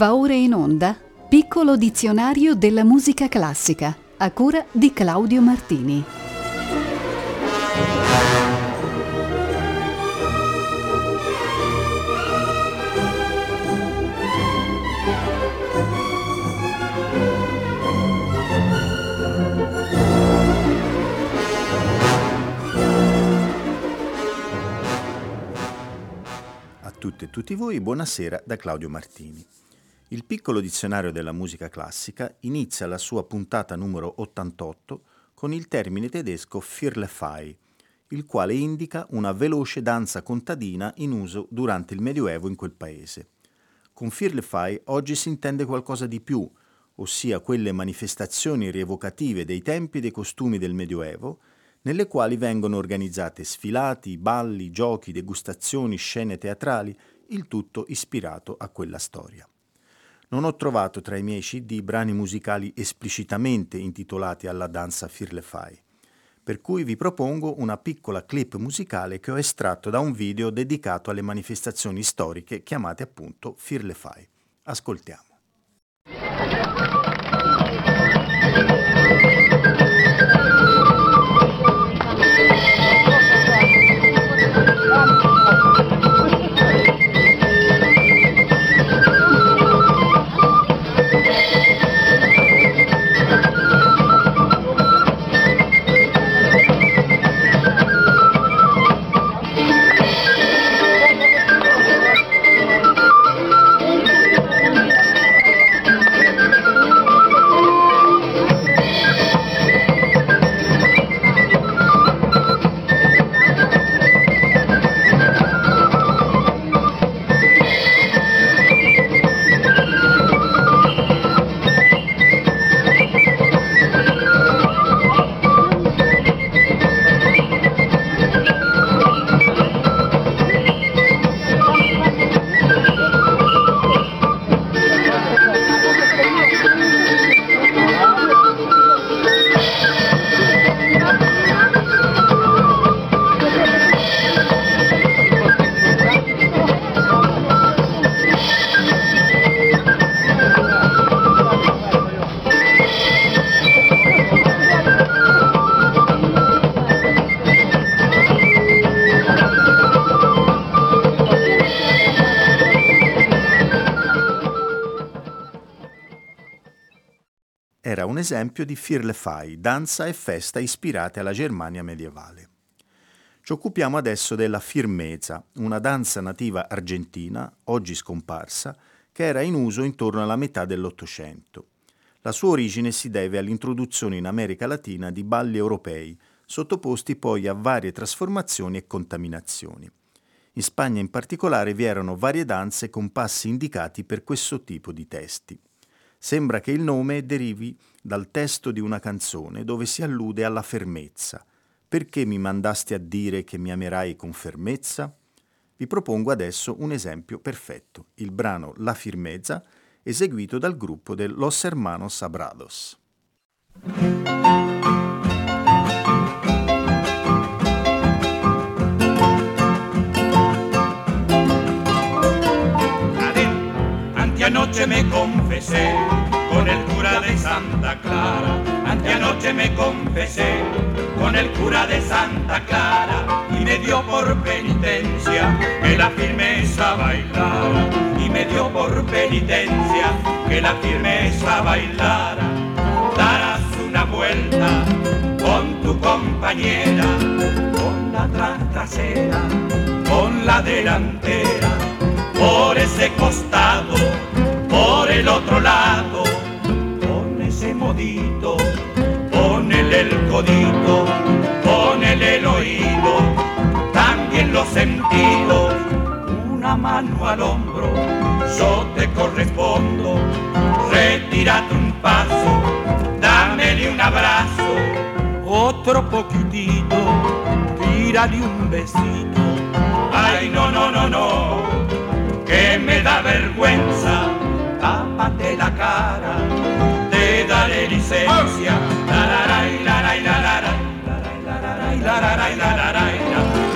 Va ora in onda Piccolo dizionario della musica classica a cura di Claudio Martini. A tutte e tutti voi, buonasera da Claudio Martini. Il piccolo dizionario della musica classica inizia la sua puntata numero 88 con il termine tedesco Firlefei, il quale indica una veloce danza contadina in uso durante il Medioevo in quel paese. Con Firlefei oggi si intende qualcosa di più, ossia quelle manifestazioni rievocative dei tempi e dei costumi del Medioevo, nelle quali vengono organizzate sfilati, balli, giochi, degustazioni, scene teatrali, il tutto ispirato a quella storia. Non ho trovato tra i miei CD brani musicali esplicitamente intitolati alla danza Firlefai, per cui vi propongo una piccola clip musicale che ho estratto da un video dedicato alle manifestazioni storiche chiamate appunto Firlefai. Ascoltiamo. Esempio di Firlefei, danza e festa ispirate alla Germania medievale. Ci occupiamo adesso della firmezza, una danza nativa argentina, oggi scomparsa, che era in uso intorno alla metà dell'Ottocento. La sua origine si deve all'introduzione in America Latina di balli europei, sottoposti poi a varie trasformazioni e contaminazioni. In Spagna in particolare vi erano varie danze con passi indicati per questo tipo di testi. Sembra che il nome derivi dal testo di una canzone dove si allude alla fermezza. Perché mi mandasti a dire che mi amerai con fermezza? Vi propongo adesso un esempio perfetto, il brano La firmezza, eseguito dal gruppo de Los Hermanos Abrados. Anteanoche me confesé con el cura de Santa Clara. Anteanoche me confesé con el cura de Santa Clara y me dio por penitencia que la firmeza bailara. Y me dio por penitencia que la firmeza bailara. Darás una vuelta con tu compañera, con la trasera, con la delantera, por ese costado por el otro lado, pon ese modito, ponele el codito, ponele el oído, también los sentidos, una mano al hombro, yo te correspondo, retírate un paso, dámele un abrazo, otro poquitito, tírale un besito, ay no, no, no, no, me da vergüenza tápate la cara, te daré licencia.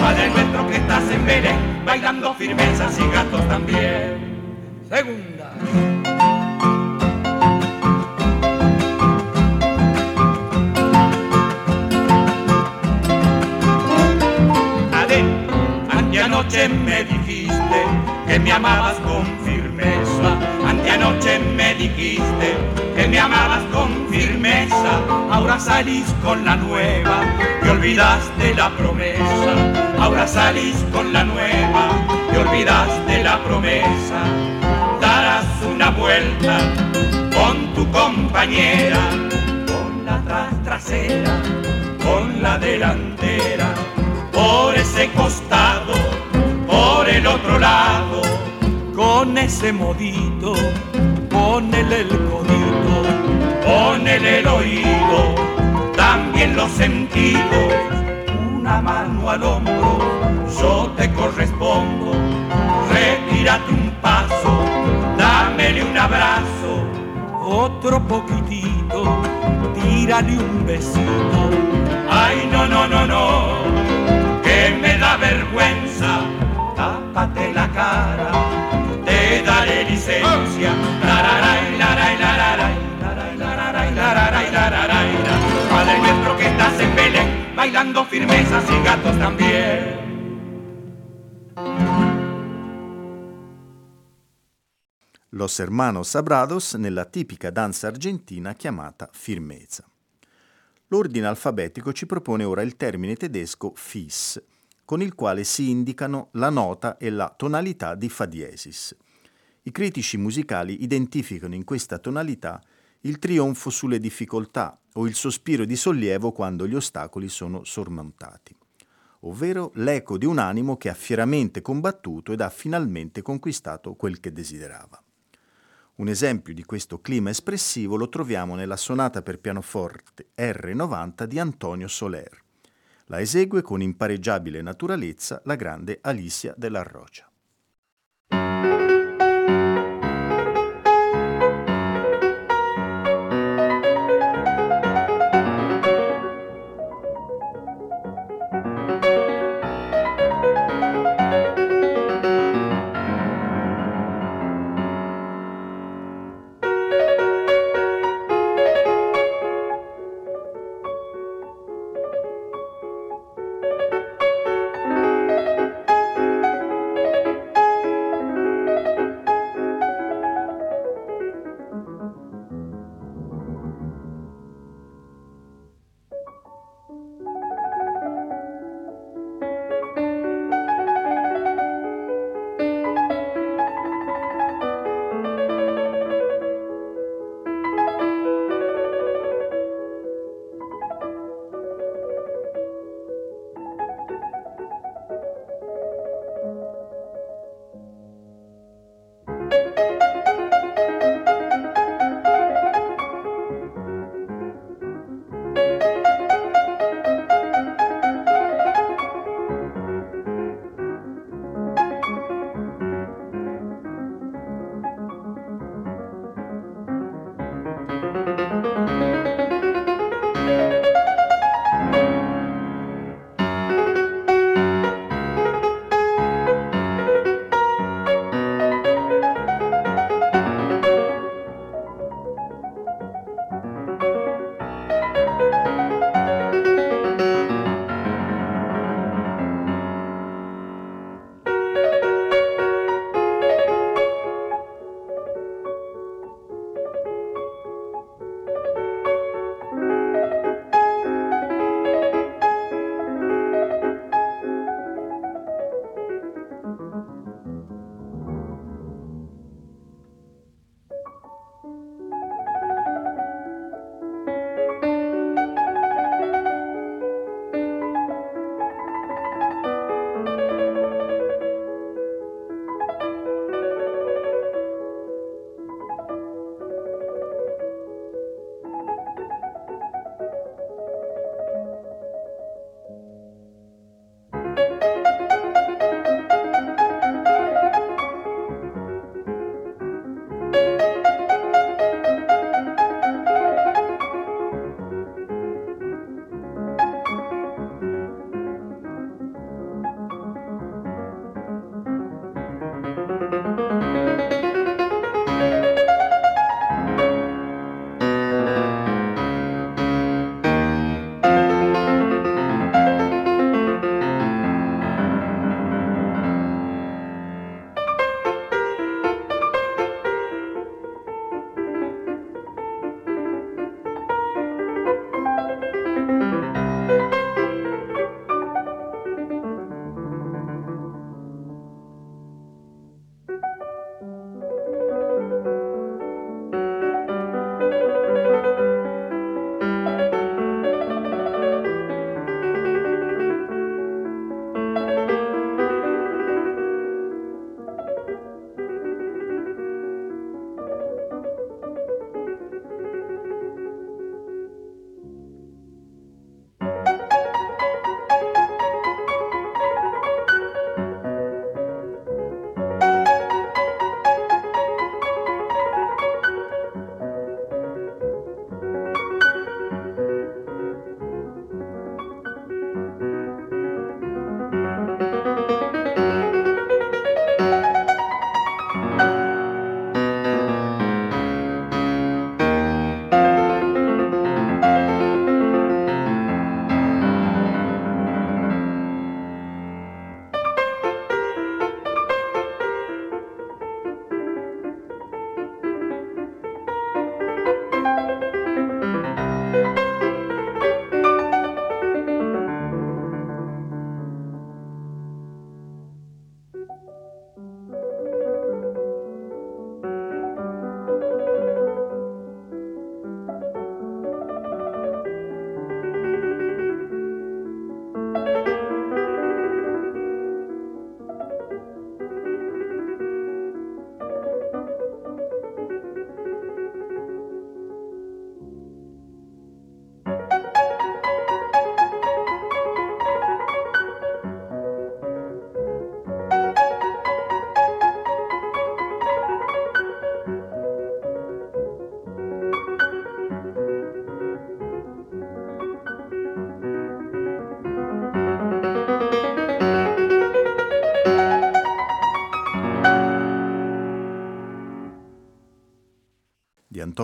Padre nuestro que estás en Belén, bailando firmezas y gatos también. Segunda. Anteanoche me dijiste que me amabas con firmeza. Anteanoche me dijiste que me amabas con firmeza. Ahora salís con la nueva y olvidaste la promesa. Ahora salís con la nueva y olvidaste la promesa. Darás una vuelta con tu compañera, con la tras trasera, con la delantera por ese costado, por el otro lado, con ese modito, ponele el codito, ponele el oído, también los sentidos, una mano al hombro, yo te correspondo, retírate un paso, dámele un abrazo, otro poquitito, tírale un besito, ay no, no, no, no me da vergüenza, tápate la cara, te daré licencia. Padre nuestro que estás en Belén, bailando firmezas y gatos también. Los hermanos Sabrados nella tipica danza argentina chiamata firmezza. L'ordine alfabetico ci propone ora il termine tedesco fis, con il quale si indicano la nota e la tonalità di Fa diesis. I critici musicali identificano in questa tonalità il trionfo sulle difficoltà o il sospiro di sollievo quando gli ostacoli sono sormontati, ovvero l'eco di un animo che ha fieramente combattuto ed ha finalmente conquistato quel che desiderava. Un esempio di questo clima espressivo lo troviamo nella sonata per pianoforte R90 di Antonio Soler. La esegue con impareggiabile naturalezza la grande Alicia della Rocha.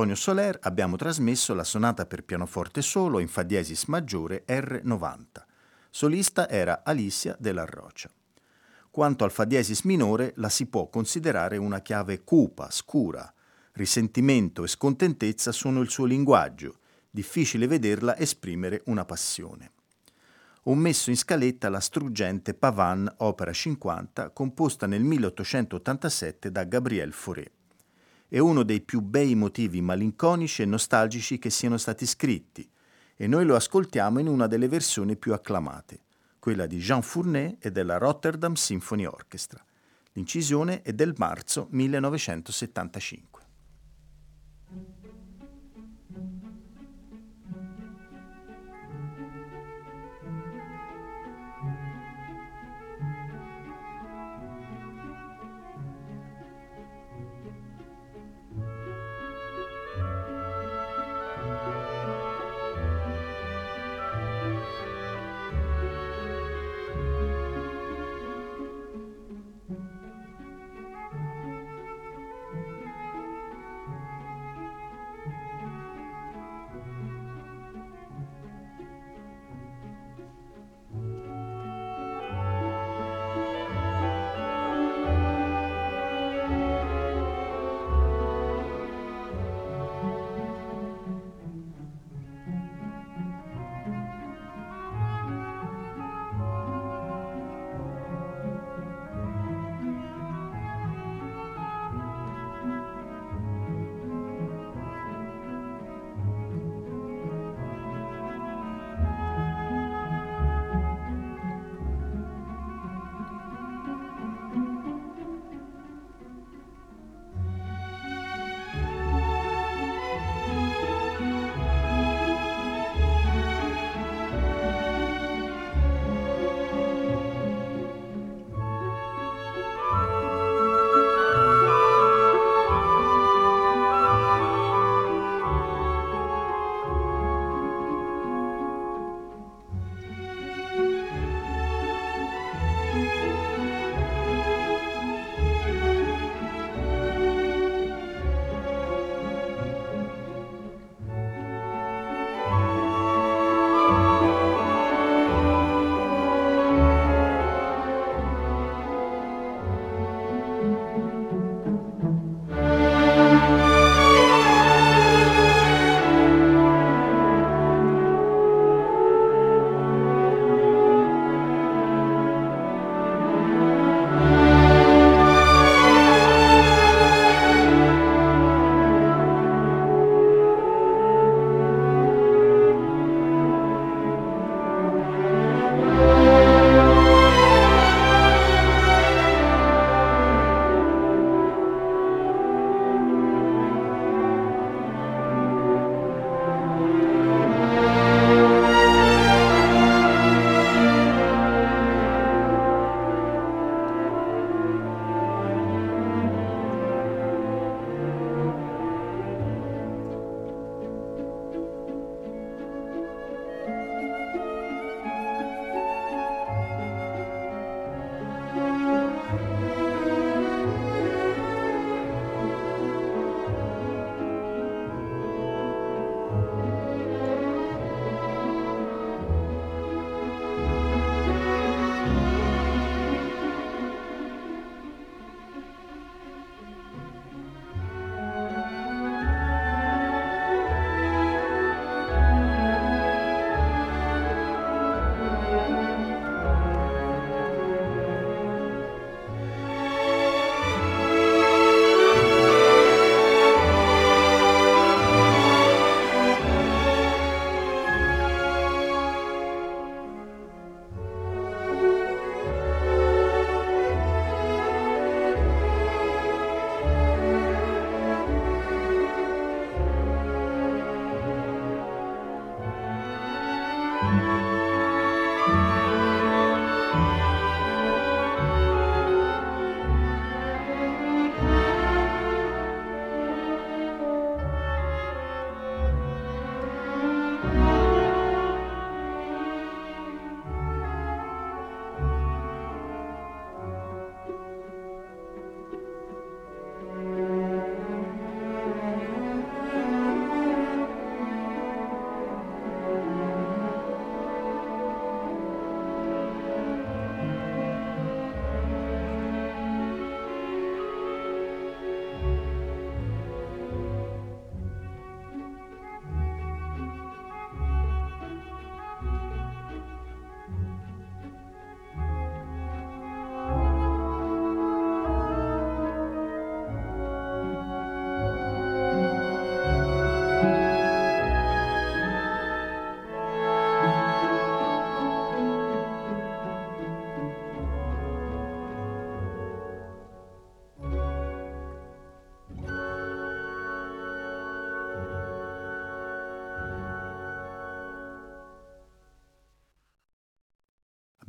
Antonio Soler abbiamo trasmesso la sonata per pianoforte solo in Fa diesis maggiore R90. Solista era Alicia della Rocha. Quanto al Fa diesis minore la si può considerare una chiave cupa, scura. Risentimento e scontentezza sono il suo linguaggio, difficile vederla esprimere una passione. Ho messo in scaletta la struggente Pavan opera 50 composta nel 1887 da Gabriel Fauré è uno dei più bei motivi malinconici e nostalgici che siano stati scritti, e noi lo ascoltiamo in una delle versioni più acclamate, quella di Jean Fournet e della Rotterdam Symphony Orchestra. L'incisione è del marzo 1975.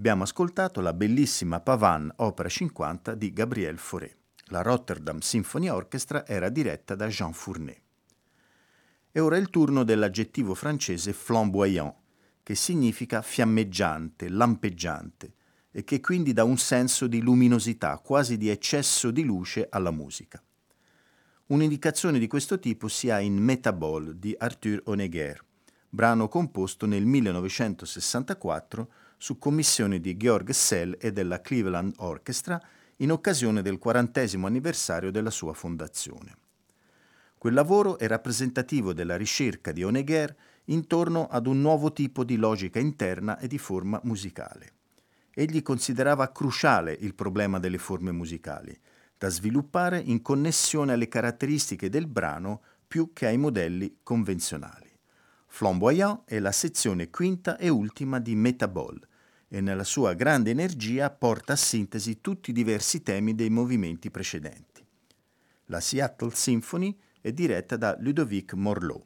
Abbiamo ascoltato la bellissima Pavan Opera 50 di Gabriel Fauré. La Rotterdam Symphony Orchestra era diretta da Jean Fournet. E ora è il turno dell'aggettivo francese flamboyant, che significa fiammeggiante, lampeggiante, e che quindi dà un senso di luminosità, quasi di eccesso di luce alla musica. Un'indicazione di questo tipo si ha in Metabol di Arthur Honegger, brano composto nel 1964 su commissione di Georg Sell e della Cleveland Orchestra in occasione del quarantesimo anniversario della sua fondazione. Quel lavoro è rappresentativo della ricerca di Honegger intorno ad un nuovo tipo di logica interna e di forma musicale. Egli considerava cruciale il problema delle forme musicali, da sviluppare in connessione alle caratteristiche del brano più che ai modelli convenzionali. Flamboyant è la sezione quinta e ultima di Metabol e nella sua grande energia porta a sintesi tutti i diversi temi dei movimenti precedenti. La Seattle Symphony è diretta da Ludovic Morlot.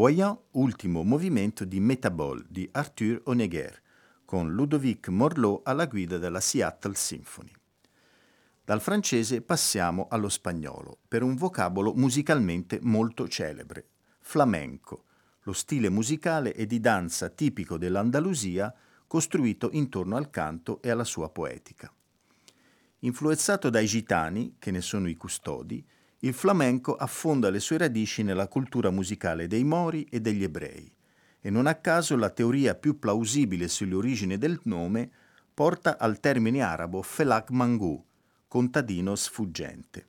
Flamboyant, ultimo movimento di Metabol di Arthur Honegger, con Ludovic Morlot alla guida della Seattle Symphony. Dal francese passiamo allo spagnolo, per un vocabolo musicalmente molto celebre, flamenco, lo stile musicale e di danza tipico dell'Andalusia costruito intorno al canto e alla sua poetica. Influenzato dai gitani, che ne sono i custodi, il flamenco affonda le sue radici nella cultura musicale dei Mori e degli ebrei, e non a caso la teoria più plausibile sulle origini del nome porta al termine arabo felak mangu, contadino sfuggente.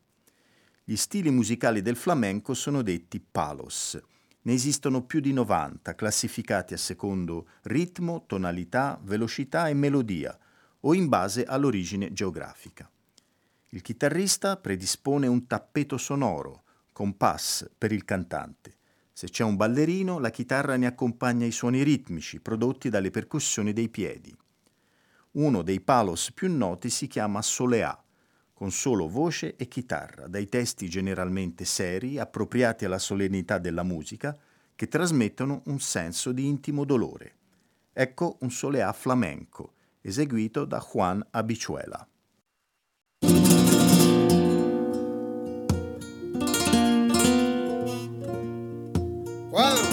Gli stili musicali del flamenco sono detti palos. Ne esistono più di 90, classificati a secondo ritmo, tonalità, velocità e melodia, o in base all'origine geografica. Il chitarrista predispone un tappeto sonoro, compass, per il cantante. Se c'è un ballerino, la chitarra ne accompagna i suoni ritmici prodotti dalle percussioni dei piedi. Uno dei palos più noti si chiama soleá, con solo voce e chitarra, dai testi generalmente seri, appropriati alla solennità della musica, che trasmettono un senso di intimo dolore. Ecco un soleá flamenco, eseguito da Juan Abichuela. Cuatro.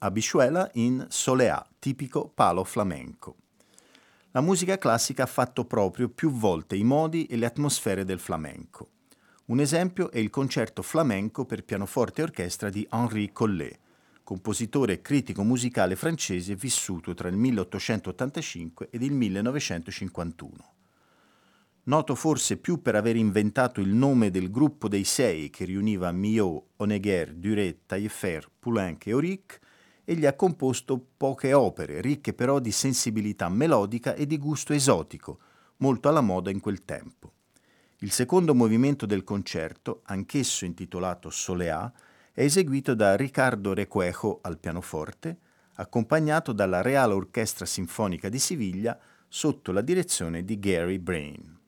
Juan Abishuela in Soleá, tipico palo flamenco. La musica classica ha fatto proprio più volte i modi e le atmosfere del flamenco. Un esempio è il concerto flamenco per pianoforte e orchestra di Henri Collet, compositore e critico musicale francese vissuto tra il 1885 ed il 1951 noto forse più per aver inventato il nome del gruppo dei sei che riuniva Millot, Honegger, Duret, Taillefer, Poulenc e Auric, egli ha composto poche opere, ricche però di sensibilità melodica e di gusto esotico, molto alla moda in quel tempo. Il secondo movimento del concerto, anch'esso intitolato Soleá, è eseguito da Riccardo Requejo al pianoforte, accompagnato dalla Real Orchestra Sinfonica di Siviglia sotto la direzione di Gary Brain.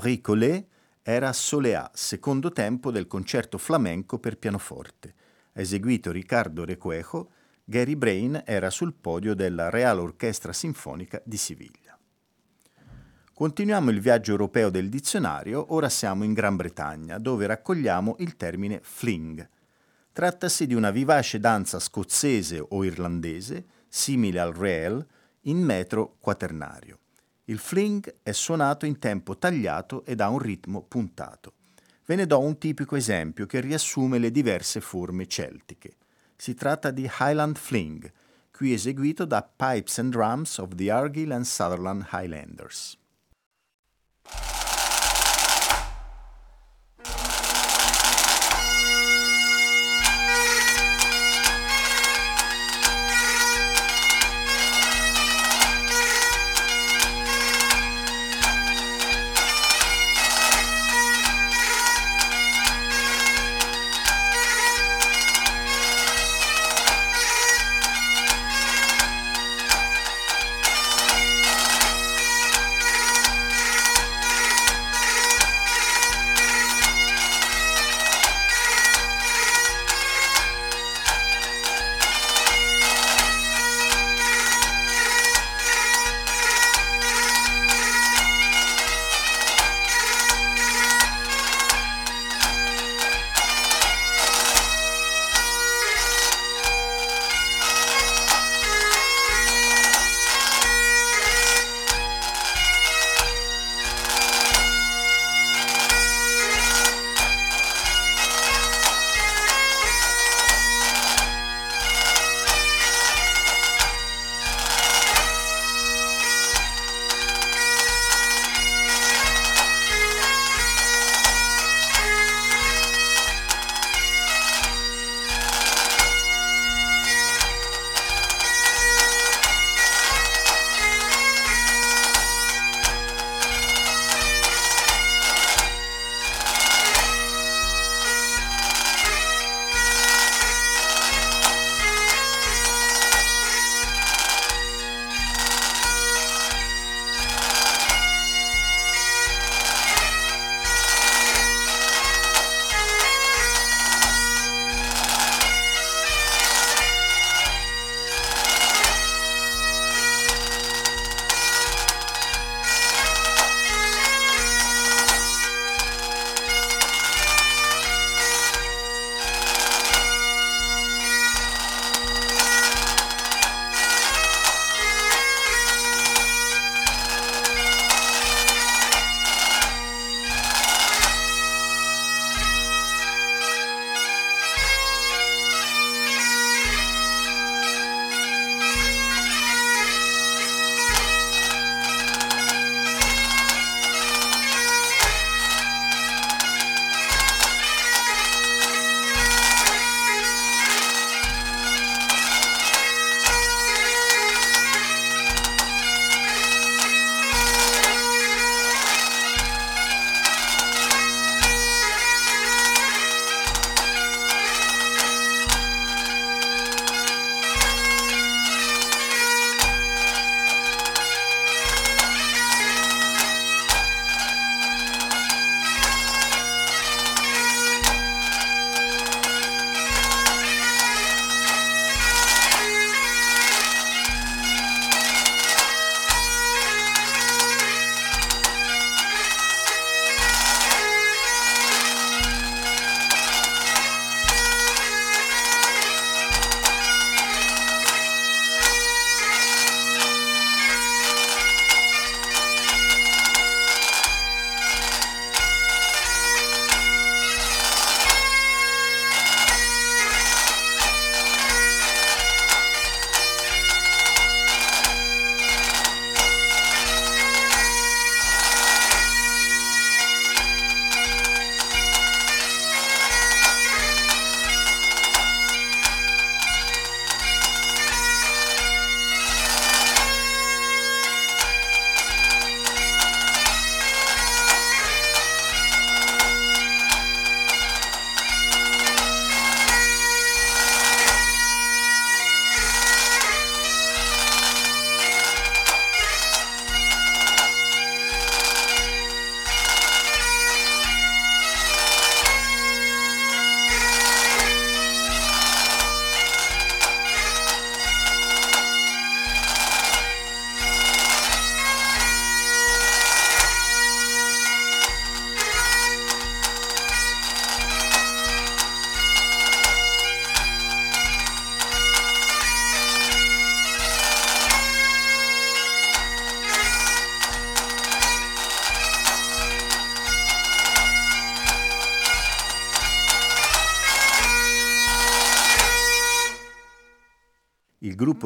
Henri Collet era Soleá, secondo tempo del concerto flamenco per pianoforte. Eseguito Riccardo Requejo, Gary Brain era sul podio della Real Orchestra Sinfonica di Siviglia. Continuiamo il viaggio europeo del dizionario, ora siamo in Gran Bretagna, dove raccogliamo il termine fling. Trattasi di una vivace danza scozzese o irlandese, simile al reel, in metro quaternario. Il fling è suonato in tempo tagliato ed ha un ritmo puntato. Ve ne do un tipico esempio che riassume le diverse forme celtiche. Si tratta di Highland Fling, qui eseguito da Pipes and Drums of the Argyll and Sutherland Highlanders.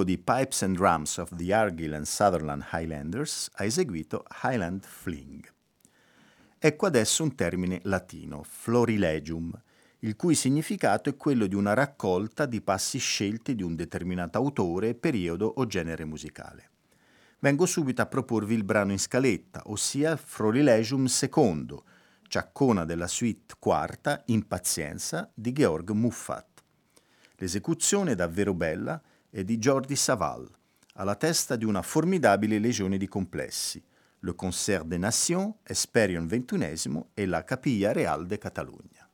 Di Pipes and Drums of the Argyll and Sutherland Highlanders ha eseguito Highland Fling. Ecco adesso un termine latino, florilegium, il cui significato è quello di una raccolta di passi scelti di un determinato autore, periodo o genere musicale. Vengo subito a proporvi il brano in scaletta, ossia Florilegium II, ciaccona della suite quarta, Impazienza, di Georg Muffat. L'esecuzione è davvero bella è di Jordi Saval, alla testa di una formidabile legione di complessi, le Concert des Nations, Esperion XXI e la Capilla Real de Catalunya.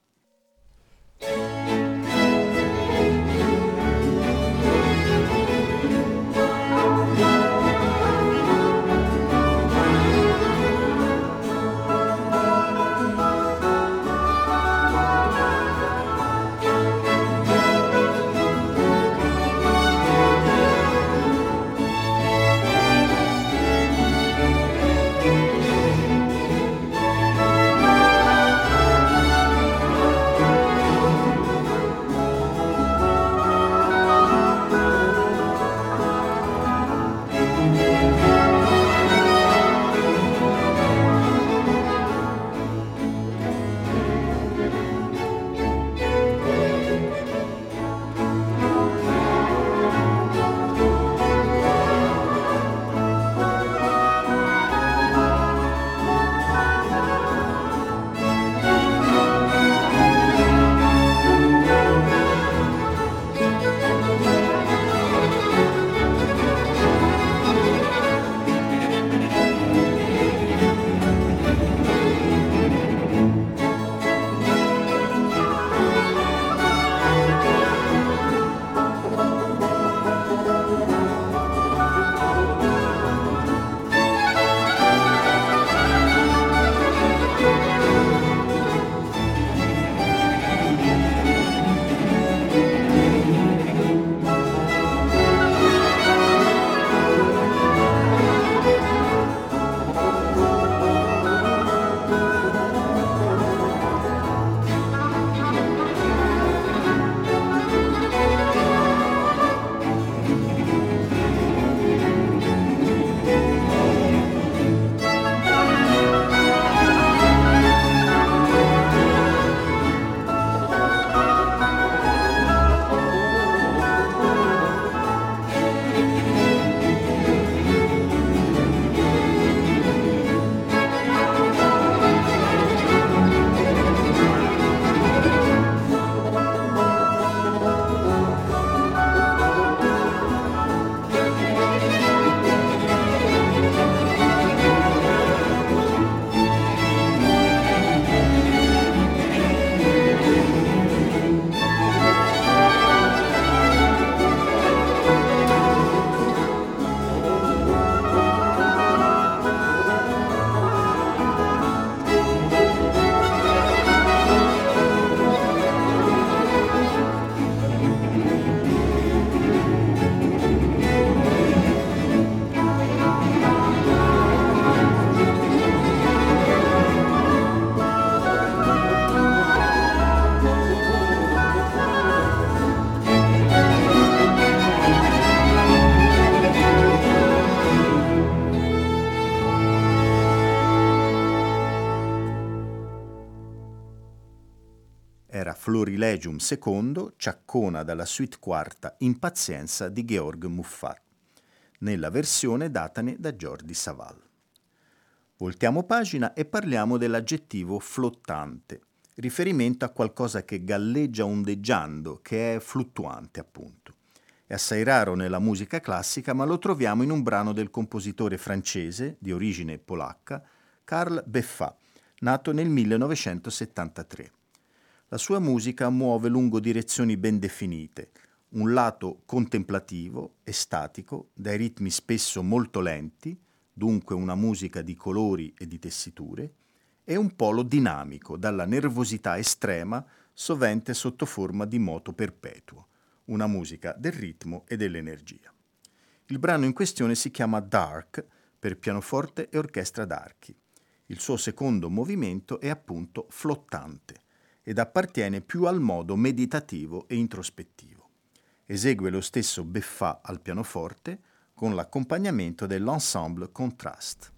Florilegium II, ciaccona dalla suite quarta Impazienza di Georg Muffat, nella versione datane da Jordi Saval. Voltiamo pagina e parliamo dell'aggettivo flottante, riferimento a qualcosa che galleggia ondeggiando, che è fluttuante appunto. È assai raro nella musica classica, ma lo troviamo in un brano del compositore francese, di origine polacca, Karl Beffat, nato nel 1973. La sua musica muove lungo direzioni ben definite, un lato contemplativo, estatico, dai ritmi spesso molto lenti, dunque una musica di colori e di tessiture, e un polo dinamico, dalla nervosità estrema, sovente sotto forma di moto perpetuo, una musica del ritmo e dell'energia. Il brano in questione si chiama Dark per pianoforte e orchestra d'archi. Il suo secondo movimento è appunto flottante ed appartiene più al modo meditativo e introspettivo. Esegue lo stesso Beffà al pianoforte con l'accompagnamento dell'ensemble Contrast.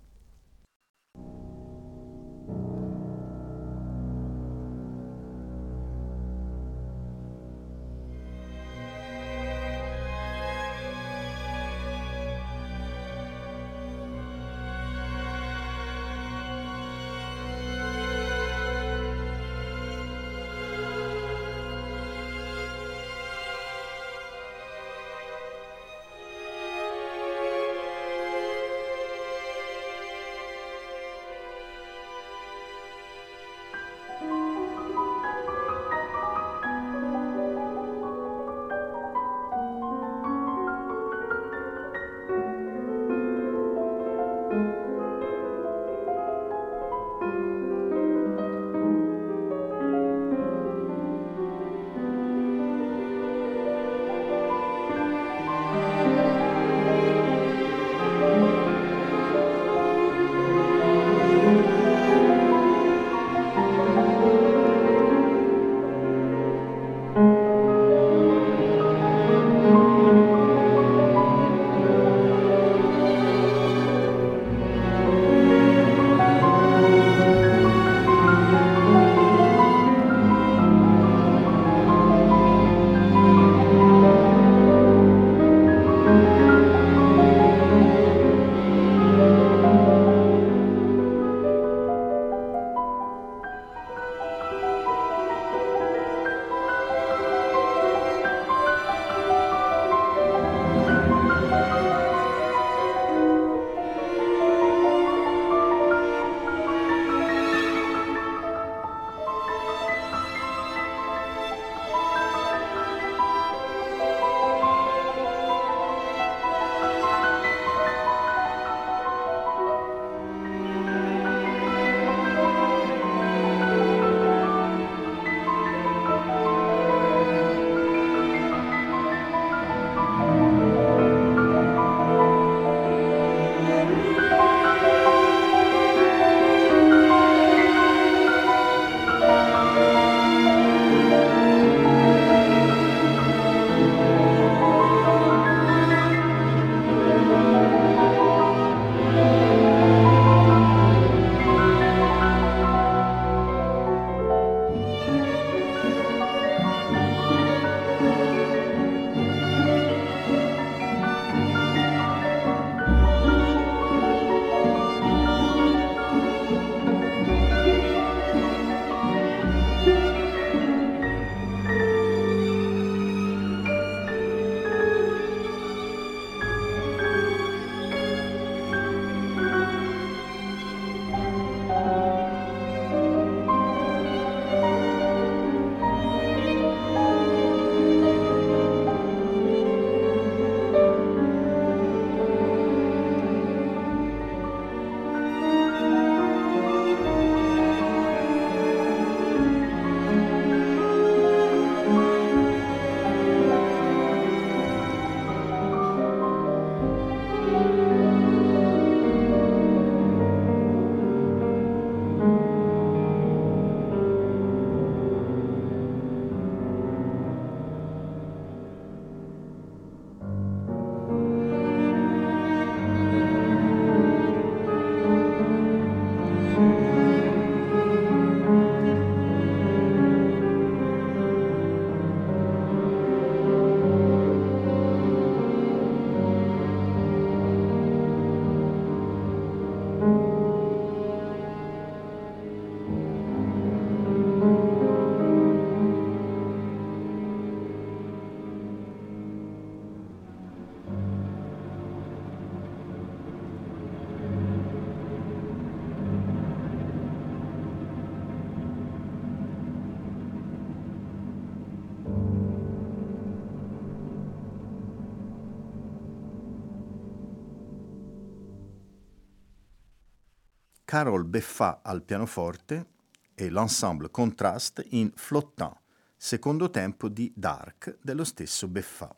Carol Beffà al pianoforte e l'ensemble Contrast in Flottant, secondo tempo di Dark dello stesso Beffà.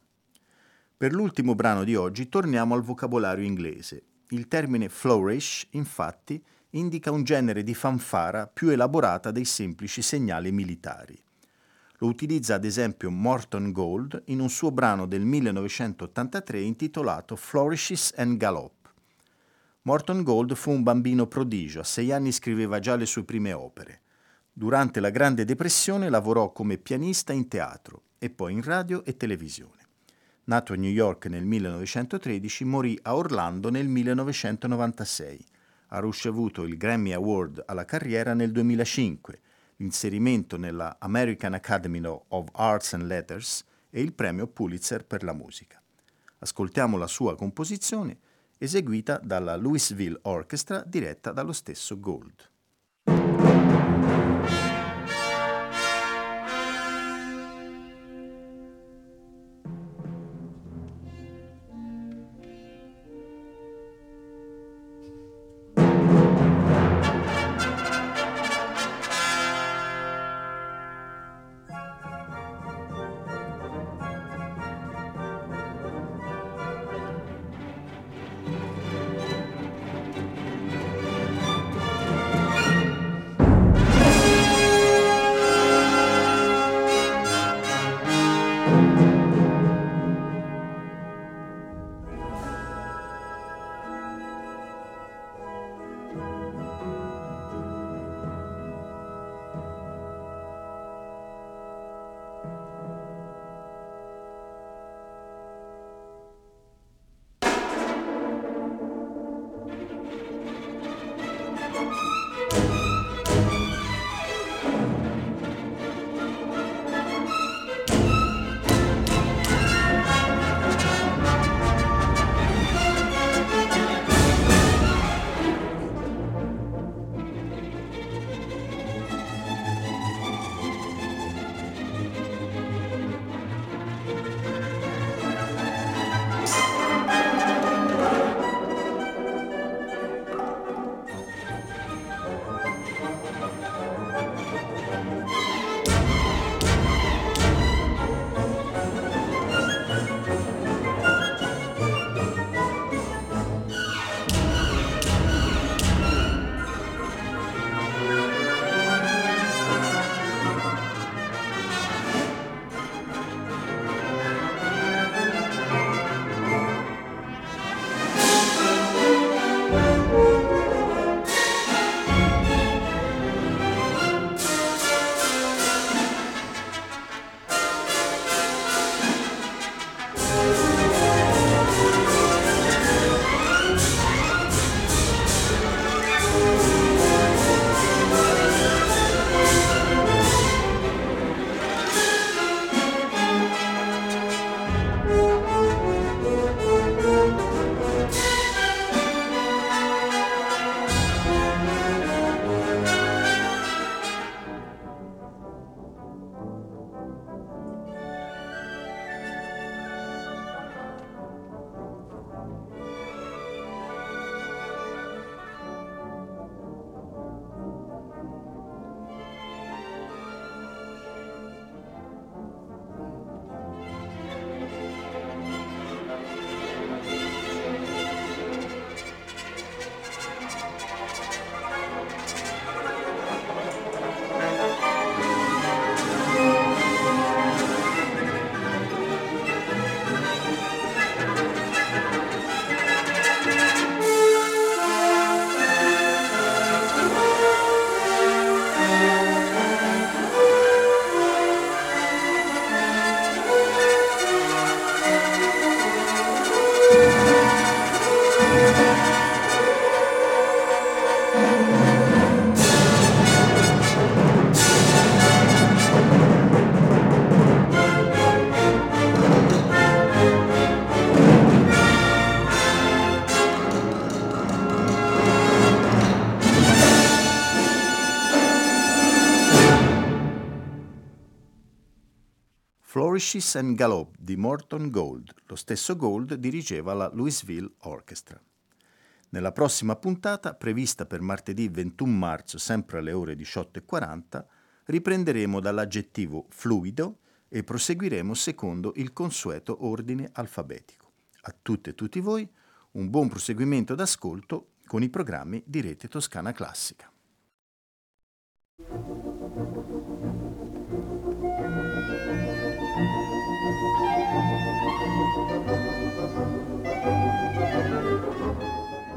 Per l'ultimo brano di oggi torniamo al vocabolario inglese. Il termine flourish, infatti, indica un genere di fanfara più elaborata dei semplici segnali militari. Lo utilizza ad esempio Morton Gold in un suo brano del 1983 intitolato Flourishes and Gallop. Morton Gold fu un bambino prodigio, a sei anni scriveva già le sue prime opere. Durante la Grande Depressione lavorò come pianista in teatro e poi in radio e televisione. Nato a New York nel 1913, morì a Orlando nel 1996. Ha ricevuto il Grammy Award alla carriera nel 2005, l'inserimento nella American Academy of Arts and Letters e il premio Pulitzer per la musica. Ascoltiamo la sua composizione eseguita dalla Louisville Orchestra diretta dallo stesso Gold. Flourishes and Gallop di Morton Gold. Lo stesso Gold dirigeva la Louisville Orchestra. Nella prossima puntata, prevista per martedì 21 marzo, sempre alle ore 18.40, riprenderemo dall'aggettivo fluido e proseguiremo secondo il consueto ordine alfabetico. A tutte e tutti voi un buon proseguimento d'ascolto con i programmi di Rete Toscana Classica.